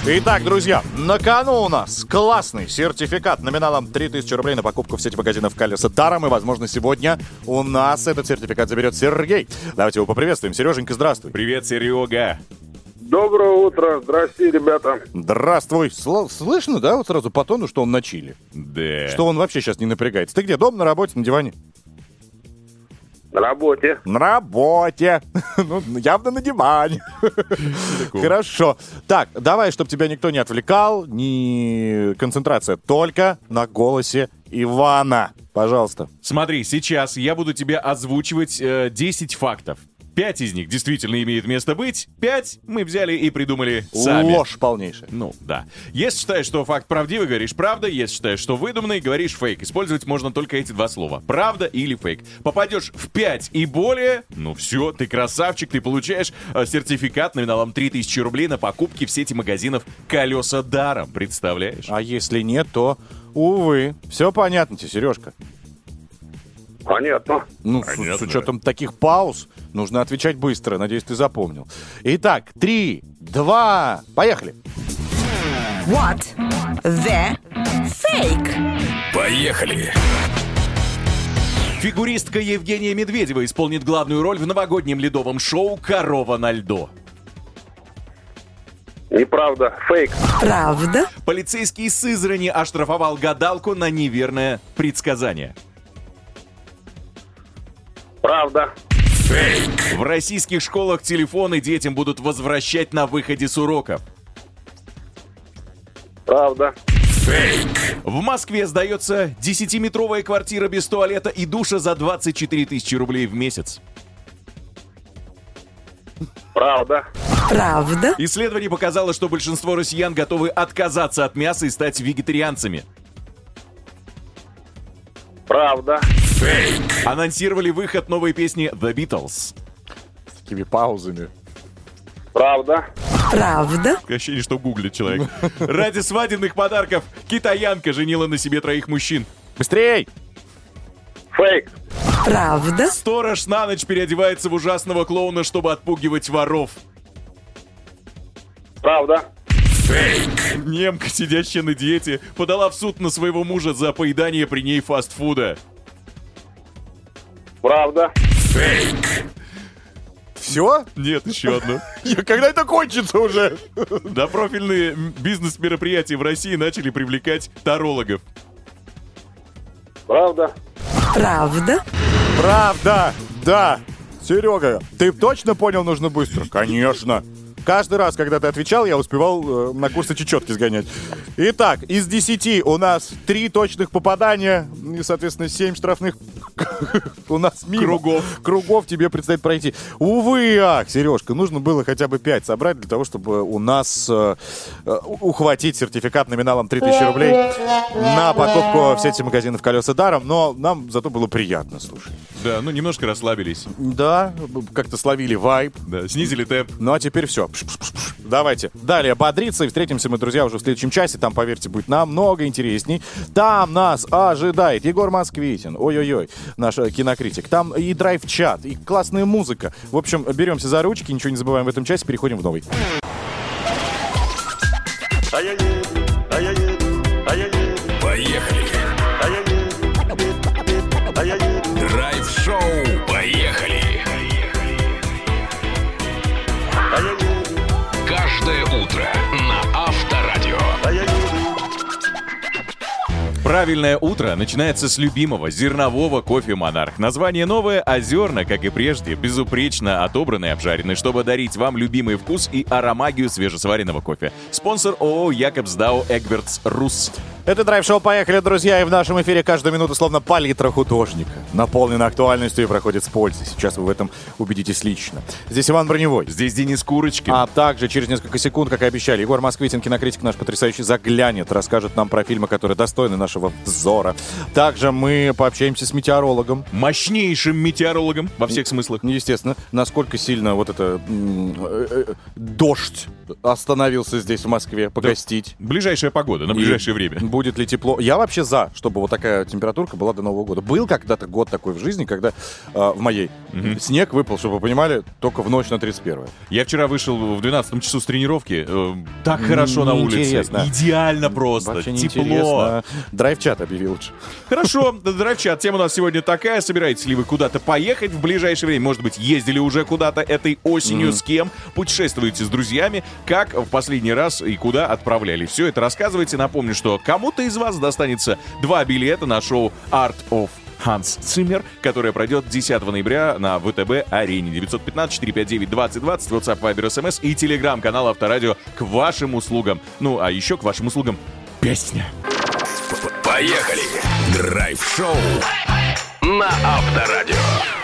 Итак, друзья, на кону у нас классный сертификат номиналом 3000 рублей на покупку в сети магазинов Колеса даром. И, возможно, сегодня у нас этот сертификат заберет Сергей. Давайте его поприветствуем. Сереженька, здравствуй. Привет, Серега. Доброе утро. Здрасте, ребята. Здравствуй. Сл- слышно, да, вот сразу по тону, что он на чили? Да. Что он вообще сейчас не напрягается. Ты где, дома, на работе, на диване? На работе. На работе. (laughs) Ну, явно на диване. Хорошо. Так, давай, чтобы тебя никто не отвлекал, не концентрация, только на голосе Ивана. Пожалуйста. Смотри, сейчас я буду тебе озвучивать э, 10 фактов. Пять из них действительно имеет место быть, пять мы взяли и придумали сами. Ложь полнейшая. Ну, да. Если считаешь, что факт правдивый, говоришь правда. Если считаешь, что выдуманный, говоришь фейк. Использовать можно только эти два слова. Правда или фейк. Попадешь в 5 и более, ну все, ты красавчик, ты получаешь э, сертификат номиналом 3000 рублей на покупки в сети магазинов «Колеса даром». Представляешь? А если нет, то, увы. Все понятно тебе, Сережка. Понятно. Ну, с- Понятно. с, учетом таких пауз, нужно отвечать быстро. Надеюсь, ты запомнил. Итак, три, два, поехали. What the fake? Поехали. Фигуристка Евгения Медведева исполнит главную роль в новогоднем ледовом шоу «Корова на льду». Неправда. Фейк. Правда? Полицейский из Сызрани оштрафовал гадалку на неверное предсказание. Правда. Фейк. В российских школах телефоны детям будут возвращать на выходе с уроков. Правда. Фейк. В Москве сдается 10-метровая квартира без туалета и душа за 24 тысячи рублей в месяц. Правда. Правда? Исследование показало, что большинство россиян готовы отказаться от мяса и стать вегетарианцами. Правда. Фейк. Анонсировали выход новой песни The Beatles. С такими паузами. Правда. Правда? Ощущение, что гуглит человек. Ради свадебных подарков китаянка женила на себе троих мужчин. Быстрей! Фейк. Правда? Сторож на ночь переодевается в ужасного клоуна, чтобы отпугивать воров. Правда. Фейк. Немка, сидящая на диете, подала в суд на своего мужа за поедание при ней фастфуда. Правда. Фейк. Все? Нет, еще одно. (laughs) Когда это кончится уже? Да, профильные бизнес-мероприятия в России начали привлекать тарологов. Правда. Правда? Правда! Да! Серега, ты точно понял, нужно быстро? Конечно. Каждый раз, когда ты отвечал, я успевал э, на курсы чечетки сгонять. Итак, из 10 у нас 3 точных попадания и, соответственно, 7 штрафных (laughs) у нас мимо. Кругов. Кругов тебе предстоит пройти. Увы, ах, Сережка, нужно было хотя бы 5 собрать для того, чтобы у нас э, э, ухватить сертификат номиналом 3000 рублей на покупку в сети магазинов «Колеса даром», но нам зато было приятно, слушай. Да, ну немножко расслабились. Да, как-то словили вайб. Да, снизили темп. Ну а теперь все. Давайте. Далее бодриться. И встретимся мы, друзья, уже в следующем часе. Там, поверьте, будет намного интересней. Там нас ожидает Егор Москвитин. Ой-ой-ой, наш э, кинокритик. Там и драйв-чат, и классная музыка. В общем, беремся за ручки, ничего не забываем в этом часе. Переходим в новый. Поехали. Драйв-шоу. Правильное утро начинается с любимого зернового кофе «Монарх». Название новое, а зерна, как и прежде, безупречно отобраны и обжарены, чтобы дарить вам любимый вкус и аромагию свежесваренного кофе. Спонсор ООО «Якобсдау Эгбертс Рус». Это драйв-шоу «Поехали, друзья!» И в нашем эфире каждую минуту словно палитра художника. Наполнена актуальностью и проходит с пользой. Сейчас вы в этом убедитесь лично. Здесь Иван Броневой. Здесь Денис Курочкин. А также через несколько секунд, как и обещали, Егор Москвитин, кинокритик наш потрясающий, заглянет, расскажет нам про фильмы, которые достойны нашего взора. Также мы пообщаемся с метеорологом. Мощнейшим метеорологом во всех смыслах. Естественно, насколько сильно вот это м, э, э, дождь остановился здесь в Москве погостить. Ближайшая погода на ближайшее И время. Будет ли тепло? Я вообще за, чтобы вот такая температурка была до Нового года. Был когда-то год такой в жизни, когда э, в моей снег выпал, чтобы вы понимали, только в ночь на 31 Я вчера вышел в 12 часу с тренировки. э, так хорошо на улице. Идеально просто. Вообще Тепло. Драйв-чат объявил лучше. Хорошо, драйв-чат. Тема у нас сегодня такая. Собираетесь ли вы куда-то поехать в ближайшее время? Может быть, ездили уже куда-то этой осенью? С кем? Путешествуете с друзьями? Как в последний раз и куда отправляли? Все это рассказывайте. Напомню, что кому-то из вас достанется два билета на шоу Art of Ханс Циммер, которое пройдет 10 ноября на ВТБ-арене. 915-459-2020, WhatsApp, Viber, SMS и телеграм-канал Авторадио к вашим услугам. Ну, а еще к вашим услугам песня. Поехали. Драйв-шоу на Авторадио.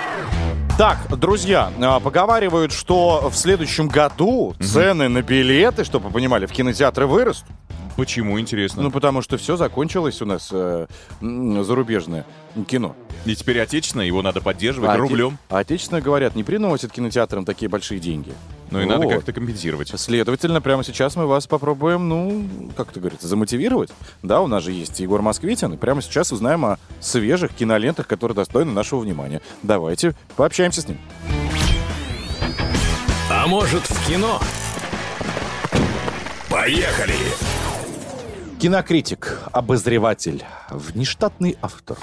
Так, друзья, а, поговаривают, что в следующем году цены на билеты, чтобы вы понимали, в кинотеатры вырастут. Почему, интересно? Ну, потому что все закончилось у нас э, зарубежное кино. И теперь отечественное, его надо поддерживать А рублем. оте- а отечественно говорят, не приносят кинотеатрам такие большие деньги. Ну и надо Вот. как-то компенсировать. Следовательно, прямо сейчас мы вас попробуем, ну, как это говорится, замотивировать. Да, у нас же есть Егор Москвитин, и прямо сейчас узнаем о свежих кинолентах, которые достойны нашего внимания. Давайте пообщаемся с ним. А может в кино? Поехали! Кинокритик, обозреватель, внештатный автор,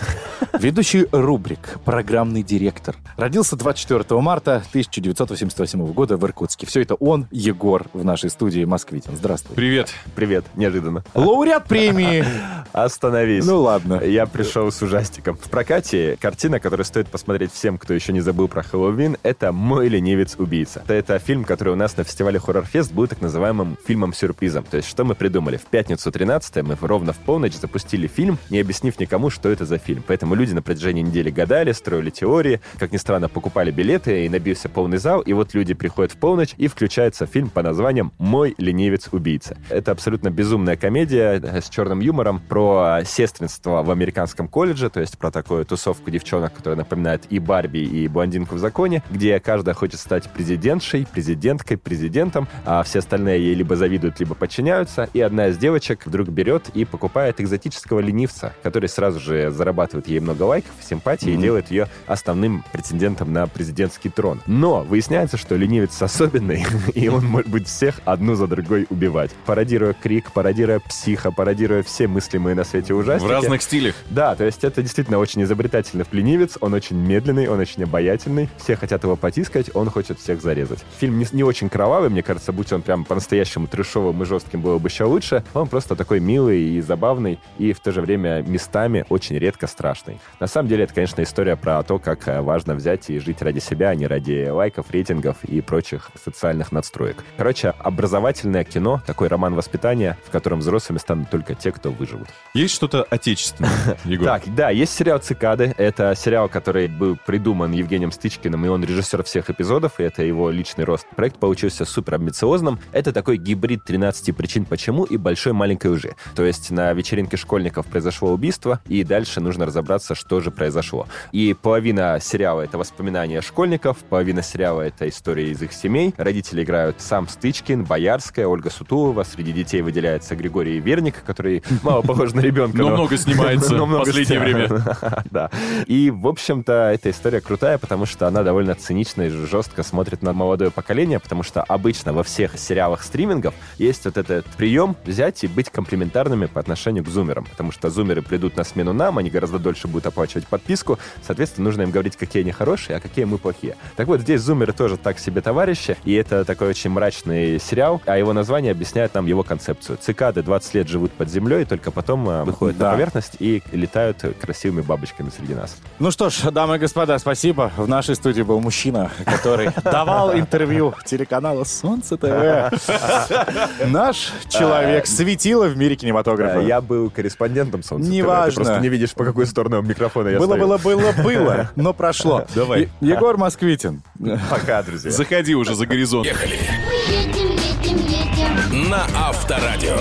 ведущий рубрик, программный директор. Родился 24 марта 1988 года в Иркутске. Все это он, Егор, в нашей студии Москвитин. Здравствуй. Привет. Привет, неожиданно. Лауреат премии. Остановись. Ну ладно. Я пришел с ужастиком. В прокате картина, которую стоит посмотреть всем, кто еще не забыл про Хэллоуин, это «Мой ленивец-убийца». Это фильм, который у нас на фестивале Horror Fest был так называемым фильмом-сюрпризом. То есть что мы придумали? В пятницу 13 мы ровно в полночь запустили фильм, не объяснив никому, что это за фильм. Поэтому люди на протяжении недели гадали, строили теории, как ни странно, покупали билеты, и набился полный зал, и вот люди приходят в полночь, и включается фильм по названием «Мой ленивец-убийца». Это абсолютно безумная комедия э, с черным юмором про сестринство в американском колледже, то есть про такую тусовку девчонок, которая напоминает и Барби, и блондинку в законе, где каждая хочет стать президентшей, президенткой, президентом, а все остальные ей либо завидуют, либо подчиняются, и одна из девочек вдруг берет и покупает экзотического ленивца, который сразу же зарабатывает ей много лайков, симпатии и делает ее основным претендентом на президентский трон. Но выясняется, что ленивец особенный, (laughs) и он может быть всех одну за другой убивать. Пародируя крик, пародируя психа, пародируя все мыслимые на свете ужастики. В разных стилях. Да, то есть это действительно очень изобретательный ленивец, он очень медленный, он очень обаятельный, все хотят его потискать, он хочет всех зарезать. Фильм не, не очень кровавый, мне кажется, будь он прям по-настоящему трешовым и жестким, было бы еще лучше. Он просто такой милый и забавный, и в то же время местами очень редко страшный. На самом деле, это, конечно, история про то, как э, важно взять и жить ради себя, а не ради лайков, рейтингов и прочих социальных надстроек. Короче, образовательное кино, такой роман воспитания, в котором взрослыми станут только те, кто выживут. Есть что-то отечественное, (laughs) Егор? Так, да, есть сериал «Цикады». Это сериал, который был придуман Евгением Стычкиным, и он режиссер всех эпизодов, и это его личный рост. Проект получился супер амбициозным. Это такой гибрид 13 причин почему и большой маленькой То есть на вечеринке школьников произошло убийство, и дальше нужно разобраться, что же произошло. И половина сериала — это воспоминания школьников, половина сериала — это история из их семей. Родители играют сам Стычкин, Боярская, Ольга Сутулова. Среди детей выделяется Григорий Верник, который (laughs) мало похож на ребенка. Но много (laughs) снимается но в последнее время. (laughs) Да. И, в общем-то, эта история крутая, потому что она довольно цинично и жестко смотрит на молодое поколение, потому что обычно во всех сериалах стримингов есть вот этот прием взять и быть комплементарными по отношению к зумерам, потому что зумеры придут на смену нам, они гораздо дольше будут оплачивать подписку, соответственно, нужно им говорить, какие они хорошие, а какие мы плохие. Так вот, здесь зумеры тоже так себе товарищи, и это такой очень мрачный сериал, а его название объясняет нам его концепцию. Цикады 20 лет живут под землей, только потом а, выходят Да. на поверхность и летают красивыми бабочками среди нас. Ну что ж, дамы и господа, спасибо. В нашей студии был мужчина, который (laughs) давал интервью телеканалу Солнце ТВ. (laughs) Наш человек светило в мире кинематографа. Э, Я был корреспондентом Солнца. Неважно. Ты просто не видишь, по какую сторону микрофона я Было, было, было, было, но прошло. (laughs) Давай. Егор Москвитин. Пока, друзья. Заходи уже за горизонт. Поехали! Мы едем, едем, едем. На Авторадио.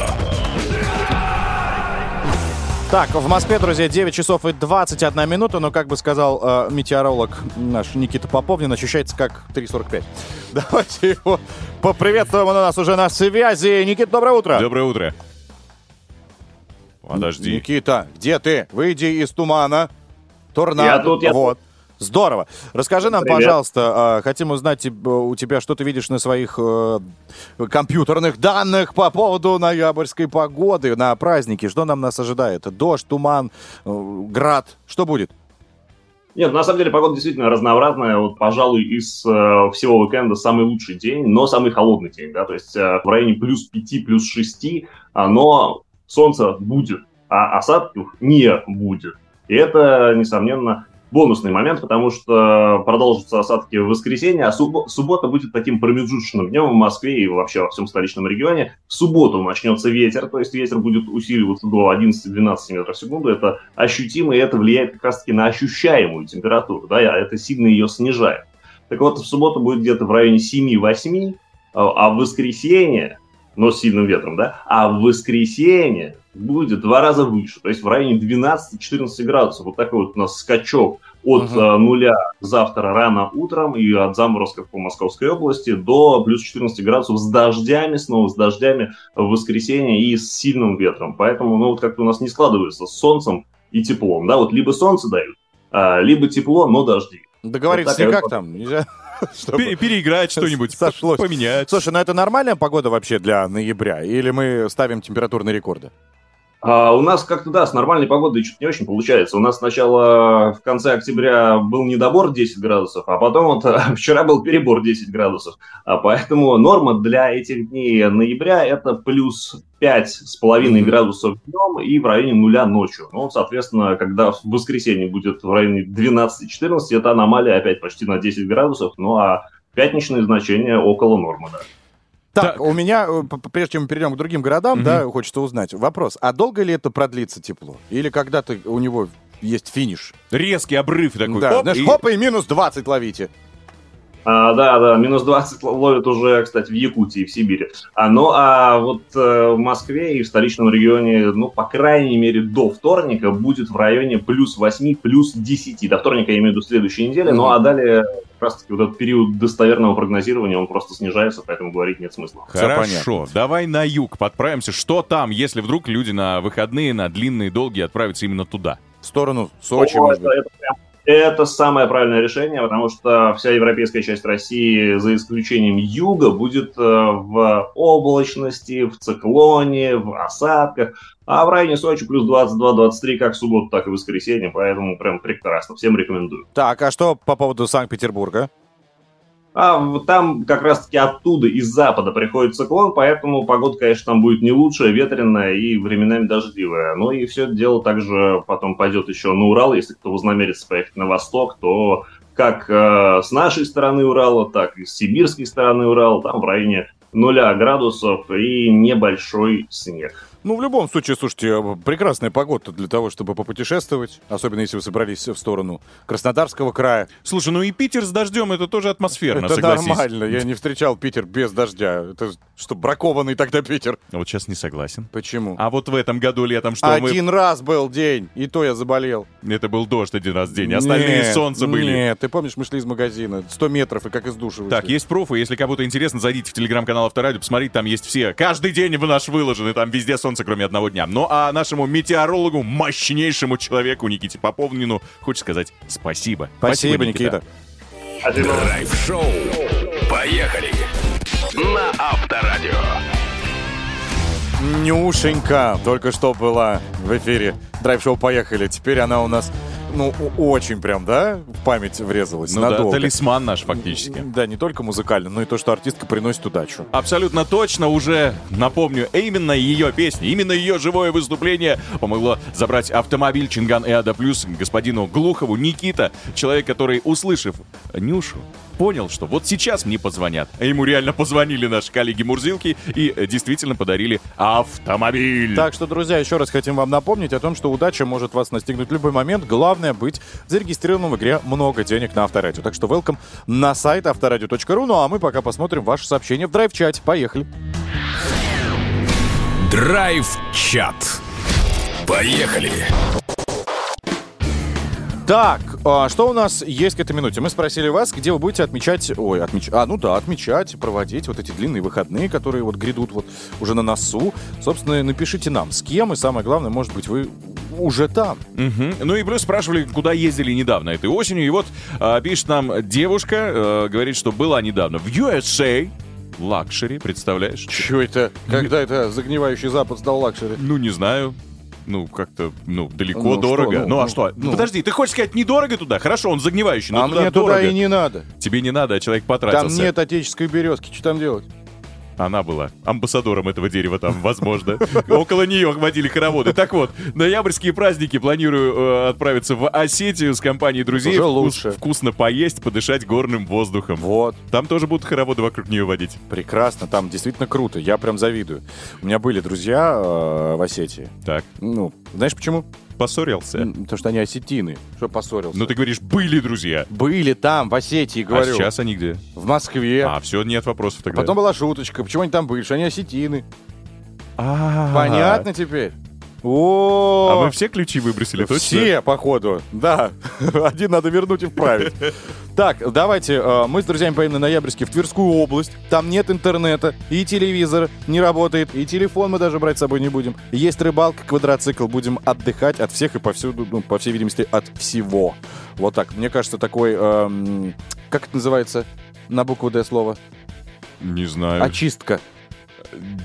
Так, в Москве, друзья, 9 часов и 21 минута, но, как бы сказал э, метеоролог наш Никита Поповнин, ощущается как 3.45. (laughs) Давайте его поприветствуем, он у нас уже на связи. Никита, доброе утро. Доброе утро. Подожди. Никита, где ты? Выйди из тумана. Торнадо. Я тут, я вот. Здорово. Расскажи нам, Привет. пожалуйста, э, хотим узнать у тебя, что ты видишь на своих э, компьютерных данных по поводу ноябрьской погоды на праздники. Что нам нас ожидает? Дождь, туман, э, град. Что будет? Нет, на самом деле погода действительно разнообразная. Вот, пожалуй, из э, всего уикенда самый лучший день, но самый холодный день, да, то есть э, в районе плюс 5, плюс 6, а, но солнце будет, а осадков не будет. И это, несомненно, бонусный момент, потому что продолжатся осадки в воскресенье, а суббо- суббота будет таким промежуточным днем в Москве и вообще во всем столичном регионе. В субботу начнется ветер, то есть ветер будет усиливаться до 11-12 метров в секунду. Это ощутимо, и это влияет как раз-таки на ощущаемую температуру, да, это сильно ее снижает. Так вот, в субботу будет где-то в районе 7-8, а в воскресенье, но с сильным ветром, да, а в воскресенье будет в два раза выше, то есть в районе 12-14 градусов. Вот такой вот у нас скачок от э, нуля завтра рано утром и от заморозков по Московской области до плюс 14 градусов с дождями, снова с дождями в воскресенье и с сильным ветром. Поэтому, ну, вот как-то у нас не складывается с солнцем и теплом, да, вот либо солнце дают, а, либо тепло, но дожди. Договориться Вот никак вот- там нельзя. (laughs) чтобы Пере- переиграть что-нибудь, Сошлось. поменять. Слушай, ну это нормальная погода вообще для ноября? Или мы ставим температурные рекорды? А у нас как-то, да, с нормальной погодой что-то не очень получается. У нас сначала в конце октября был недобор 10 градусов, а потом вот (laughs) вчера был перебор 10 градусов. А поэтому норма для этих дней ноября это плюс 5,5 Мгм. градусов днем и в районе нуля ночью. Ну, соответственно, когда в воскресенье будет в районе 12-14, это аномалия опять почти на 10 градусов, ну а пятничные значения около нормы, да. Так, Так. у меня, э, прежде чем мы перейдем к другим городам, Мгм. да, хочется узнать. Вопрос, а долго ли это продлится тепло? Или когда-то у него есть финиш? Резкий обрыв такой. да, хоп, знаешь, и- хоп, и минус 20 ловите. А, да, да, минус 20 (laughs) ловят уже, кстати, в Якутии, в Сибири. А, ну, а вот э, в Москве и в столичном регионе, ну, по крайней мере, до вторника будет в районе плюс 8, плюс 10. До вторника я имею в виду следующей недели, ну, а далее как раз-таки вот этот период достоверного прогнозирования, он просто снижается, поэтому говорить нет смысла. Хорошо, давай на юг подправимся. Что там, если вдруг люди на выходные, на длинные, долгие отправятся именно туда? В сторону Сочи, О, может это, быть. это прям- это самое правильное решение, потому что вся европейская часть России, за исключением юга, будет э, в облачности, в циклоне, в осадках. А в районе Сочи плюс 22-23 как в субботу, так и в воскресенье. Поэтому прям прекрасно. Всем рекомендую. Так, а что по поводу Санкт-Петербурга? А там как раз-таки оттуда, из запада приходит циклон, поэтому погода, конечно, там будет не лучшая, ветреная и временами дождливая. Ну и все это дело также потом пойдет еще на Урал. Если кто вознамерится поехать на восток, то как э, с нашей стороны Урала, так и с сибирской стороны Урала, там в районе нуля градусов и небольшой снег. Ну, в любом случае, слушайте, э, прекрасная погода для того, чтобы попутешествовать, особенно если вы собрались в сторону Краснодарского края. Слушай, ну и Питер с дождем, это тоже атмосферно, это согласись. нормально, я не встречал Питер без дождя. Это что, бракованный тогда Питер? Вот сейчас не согласен. Почему? А вот в этом году летом что мы... Один раз был день, и то я заболел. Это был дождь один раз в день, остальные Нет, солнце были. Нет, ты помнишь, мы шли из магазина, 100 метров, и как из Так, вышли. есть пруфы, если кому-то интересно, зайдите в телеграм-канал Авторадио, посмотрите, там есть все. Каждый день в наш выложены, там везде солнце, кроме одного дня. Ну а нашему метеорологу, мощнейшему человеку Никите Поповнину, хочешь сказать спасибо. Спасибо, Никита. Драйв-шоу. Поехали. На Авторадио. Нюшенька только что была в эфире. Драйв-шоу «Поехали». Теперь она у нас, ну, очень прям, да, в память врезалась. Ну да, надолго. талисман наш фактически. Да, не только музыкально, но и то, что артистка приносит удачу. Абсолютно точно уже напомню, именно ее песни, именно ее живое выступление помогло забрать автомобиль Чинган Эада Плюс господину Глухову. Никита, человек, который, услышав Нюшу, понял, что вот сейчас мне позвонят. А ему реально позвонили наши коллеги Мурзилки и э, действительно подарили автомобиль. Так что, друзья, еще раз хотим вам напомнить о том, что удача может вас настигнуть в любой момент. Главное быть зарегистрированным в игре «Много денег» на Авторадио. Так что welcome на сайт авторадио.ру. Ну а мы пока посмотрим ваши сообщения в драйв-чате. Поехали. Драйв-чат. Поехали. Так, а, что у нас есть к этой минуте? Мы спросили вас, где вы будете отмечать... Ой, отмечать... А, ну да, отмечать, проводить вот эти длинные выходные, которые вот грядут вот уже на носу. Собственно, напишите нам, с кем, и самое главное, может быть, вы уже там. Мгм. Ну и плюс спрашивали, куда ездили недавно этой осенью. И вот а, пишет нам девушка, э, говорит, что была недавно в USA. Luxury, представляешь? Че это? Когда это загнивающий Запад стал luxury? Ну, не знаю. Ну, как-то, ну, далеко, Ну, что, дорого. ну, ну, а ну, что? ну. Подожди, ты хочешь сказать, недорого туда? Хорошо, он загнивающий, но а туда мне дорого. туда и не надо. Тебе не надо, а человек потратился. Там нет отеческой березки. Что там делать? Она была амбассадором этого дерева там, возможно. Около нее водили хороводы. Так вот, ноябрьские праздники планирую э, отправиться в Осетию с компанией друзей. Уже Вкус- лучше. Вкусно поесть, подышать горным воздухом. Вот. Там тоже будут хороводы вокруг нее водить. Прекрасно, там действительно круто. Я прям завидую. У меня были друзья э, в Осетии. Так, Ну, знаешь почему? Поссорился? То, что они осетины. Что поссорился? Ну, ты говоришь, были друзья. Были там, в Осетии, А говорю. сейчас они где? В Москве. А, все, нет вопросов тогда. Потом была шуточка. Почему они там были? Что они осетины. А, Понятно теперь? О, А мы все ключи выбросили, точно? Все, походу, да. (laughs) Один надо вернуть и вправить. (laughs) Так, давайте, э, мы с друзьями поедем на Ноябрьске в Тверскую область. Там нет интернета, и телевизор не работает, и телефон мы даже брать с собой не будем. Есть рыбалка, квадроцикл, будем отдыхать от всех и повсюду, ну, по всей видимости, от всего. Вот так. Мне кажется, такой, эм, как это называется на букву «Д» слово? Не знаю. Очистка.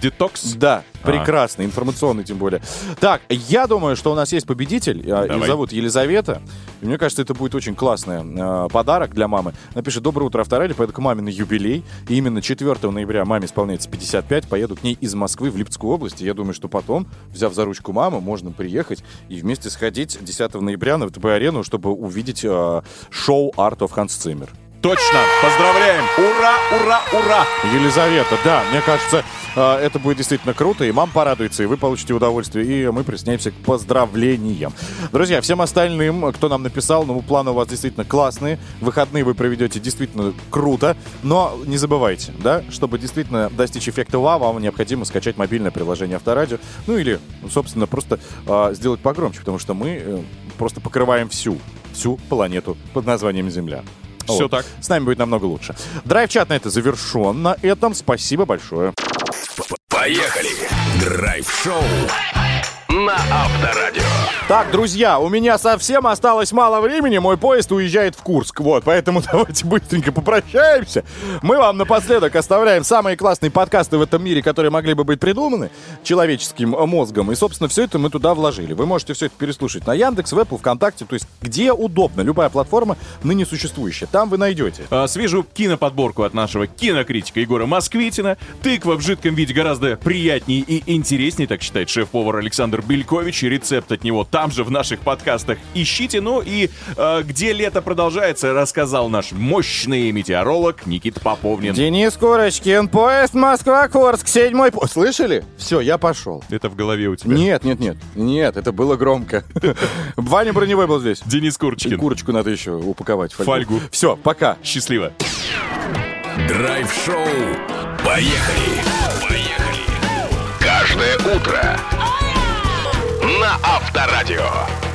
Детокс? Да, А. прекрасно, информационный тем более. Так, я думаю, что у нас есть победитель, а, ее Давай. зовут Елизавета. И мне кажется, это будет очень классный э, подарок для мамы. Напишет «Доброе утро, Авторали», поеду к маме на юбилей. И именно 4 ноября маме исполняется 55, поеду к ней из Москвы в Липецкую область. И я думаю, что потом, взяв за ручку маму, можно приехать и вместе сходить 10 ноября на ВТБ-арену, чтобы увидеть э, шоу «Art of Hans Zimmer». Точно! Поздравляем! Ура, ура, ура! Елизавета, да, мне кажется, э, это будет действительно круто, и мам порадуется, и вы получите удовольствие, и мы присоединяемся к поздравлениям. Друзья, всем остальным, кто нам написал, ну, планы у вас действительно классные, выходные вы проведете действительно круто, но не забывайте, да, чтобы действительно достичь эффекта вау, вам необходимо скачать мобильное приложение Авторадио, ну, или, собственно, просто э, сделать погромче, потому что мы э, просто покрываем всю, всю планету под названием Земля. Все так. С нами будет намного лучше. Драйв-чат на это завершен. На этом спасибо большое. Поехали! Драйв-шоу на Авторадио. Так, друзья, у меня совсем осталось мало времени. Мой поезд уезжает в Курск. Вот, поэтому (laughs) давайте быстренько попрощаемся. Мы вам напоследок оставляем самые классные подкасты в этом мире, которые могли бы быть придуманы человеческим мозгом. И, собственно, все это мы туда вложили. Вы можете все это переслушать на Яндекс, в Apple, ВКонтакте, то есть где удобно. Любая платформа ныне существующая. Там вы найдете. А, свежую киноподборку от нашего кинокритика Егора Москвитина. Тыква в жидком виде гораздо приятнее и интереснее, так считает шеф-повар Александр Белькович. И рецепт от него там же в наших подкастах ищите. Ну и э, где лето продолжается, рассказал наш мощный метеоролог Никита Поповнин. Денис Курочкин, поезд Москва-Курск, седьмой поезд. Слышали? Все, я пошел. Это в голове у тебя. Нет, нет, нет. Нет, это было громко. (laughs) Ваня Броневой был здесь. Денис И Курочкин. курочку надо еще упаковать. Фольгу. Все, пока. Счастливо. Драйв-шоу. Поехали! Поехали! Каждое утро на Авторадио.